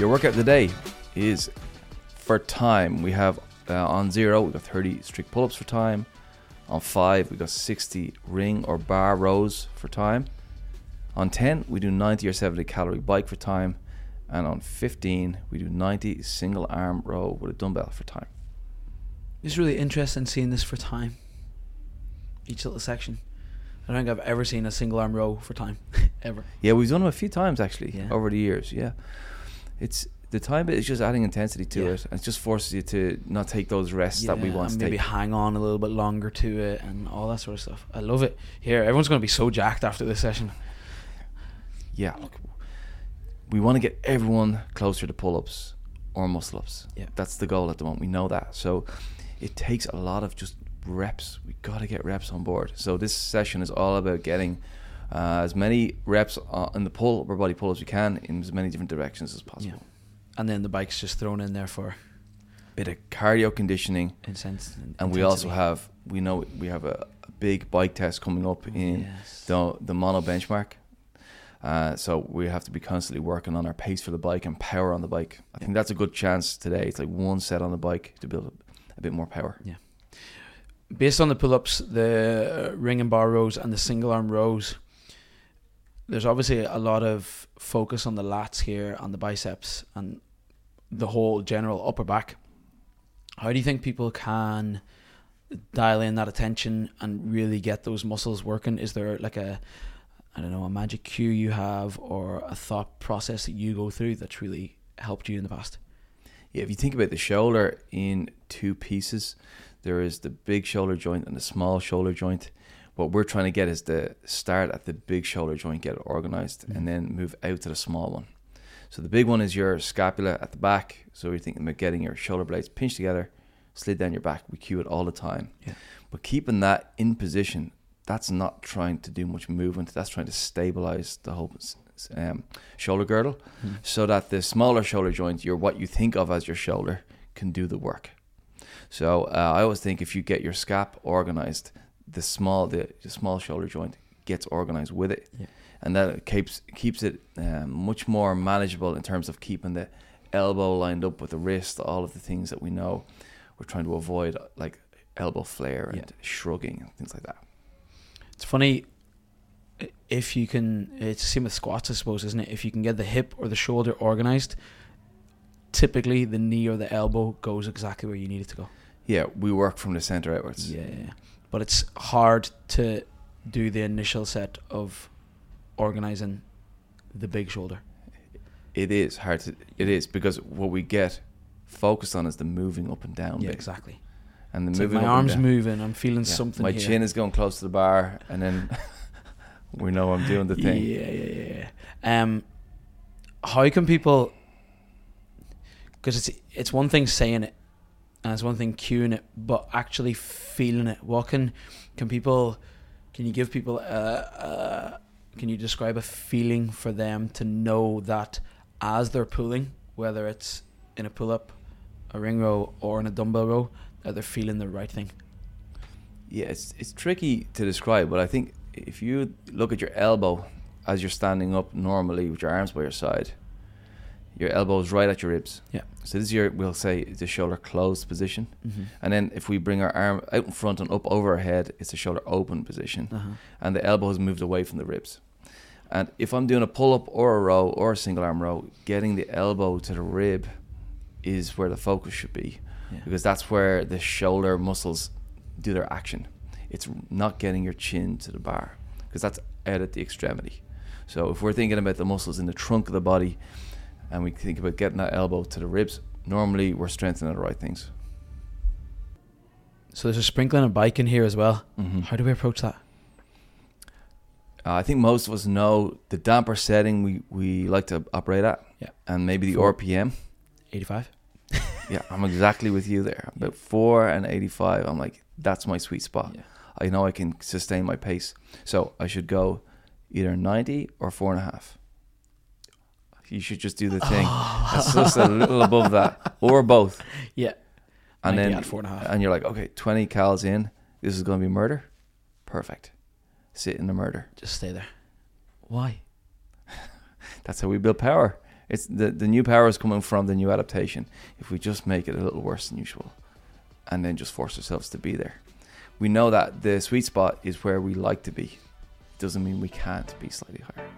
Your workout today is for time. We have uh, on zero, we got 30 strict pull ups for time. On five, we got 60 ring or bar rows for time. On 10, we do 90 or 70 calorie bike for time. And on 15, we do 90 single arm row with a dumbbell for time. It's really interesting seeing this for time. Each little section. I don't think I've ever seen a single arm row for time, ever. Yeah, we've done them a few times actually Yeah. over the years. Yeah, it's the time bit is just adding intensity to Yeah. it, and it just forces you to not take those rests that we want to maybe take. hang on a little bit longer to it and all that sort of stuff. I love it. Here, everyone's going to be so jacked after this session. Yeah, look, we want to get everyone closer to pull-ups or muscle-ups. Yeah. that's the goal at the moment. We know that, so it takes a lot of just reps. We got to get reps on board. So this session is all about getting. Uh, as many reps uh, in the pull upper body pull as we can in as many different directions as possible. Yeah. And then the bike's just thrown in there for a Bit of cardio conditioning, incense. and we also have we know we have a, a big bike test coming up in yes. the the mono benchmark. Uh, so we have to be constantly working on our pace for the bike and power on the bike. I think that's a good chance today. It's like one set on the bike to build a, a bit more power. Yeah. based on the pull-ups, the uh, ring and bar rows, and the single arm rows, there's obviously a lot of focus on the lats here, on the biceps, and the whole general upper back. How do you think people can dial in that attention and really get those muscles working? Is there like a I don't know, a magic cue you have or a thought process that you go through that's really helped you in the past? Yeah, if you think about the shoulder in two pieces, there is the big shoulder joint and the small shoulder joint. What we're trying to get is to start at the big shoulder joint, get it organized, and then move out to the small one. So the big one is your scapula at the back. So you're thinking about getting your shoulder blades pinched together, slid down your back. We cue it all the time. Yeah. But keeping that in position, that's not trying to do much movement. That's trying to stabilize the whole um, shoulder girdle so that the smaller shoulder joint, your what you think of as your shoulder, can do the work. So uh, I always think if you get your scap organized, the small the, the small shoulder joint gets organized with it, Yeah. and that keeps keeps it um, much more manageable in terms of keeping the elbow lined up with the wrist, all of the things that we know we're trying to avoid, like elbow flare and Yeah. shrugging and things like that. It's funny if you can. It's the same with squats, I suppose, isn't it? If you can get the hip or the shoulder organized, typically the knee or the elbow goes exactly where you need it to go. Yeah, we work from the center outwards. Yeah, yeah, yeah. But it's hard to do the initial set of organizing the big shoulder. It is hard to. It is because what we get focused on is the moving up and down. Yeah, bit. exactly. And the It's like my arms moving. I'm feeling Yeah, something. My here. chin is going close to the bar, and then we know I'm doing the thing. Yeah, yeah, yeah, yeah. Um, how can people? Because it's it's one thing saying it, and it's one thing cueing it, but actually feeling it. What can can people? Can you give people? Uh, uh, can you describe a feeling for them to know that as they're pulling, whether it's in a pull up, a ring row, or in a dumbbell row, that they're feeling the right thing. Yeah, it's it's tricky to describe, but I think if you look at your elbow as you're standing up normally with your arms by your side, your elbow is right at your ribs. Yeah. So this is your we'll say the shoulder closed position, Mm-hmm. and then if we bring our arm out in front and up over our head, it's the shoulder open position. Uh-huh. and the elbow has moved away from the ribs. And if I'm doing a pull up or a row or a single arm row, getting the elbow to the rib is where the focus should be Yeah. because that's where the shoulder muscles do their action. It's not getting your chin to the bar because that's out at the extremity. So if we're thinking about the muscles in the trunk of the body and we think about getting that elbow to the ribs, normally we're strengthening the right things. So there's a sprinkling of bike in here as well. Mm-hmm. How do we approach that? Uh, I think most of us know the damper setting we, we like to operate at. Yeah. And maybe the Four. RPM. 85. Yeah, I'm exactly with you there. About four and 85, I'm like, that's my sweet spot. Yeah. I know I can sustain my pace. So I should go either 90 or four and a half. You should just do the oh. thing. It's just a little above that, or both. Yeah. And 90 then, four and a half. and you're like, okay, 20 cals in. This is going to be murder. Perfect. Sit in the murder. Just stay there. Why? That's how we build power. It's the the new power is coming from the new adaptation. If we just make it a little worse than usual, and then just force ourselves to be there, we know that the sweet spot is where we like to be. Doesn't mean we can't be slightly higher.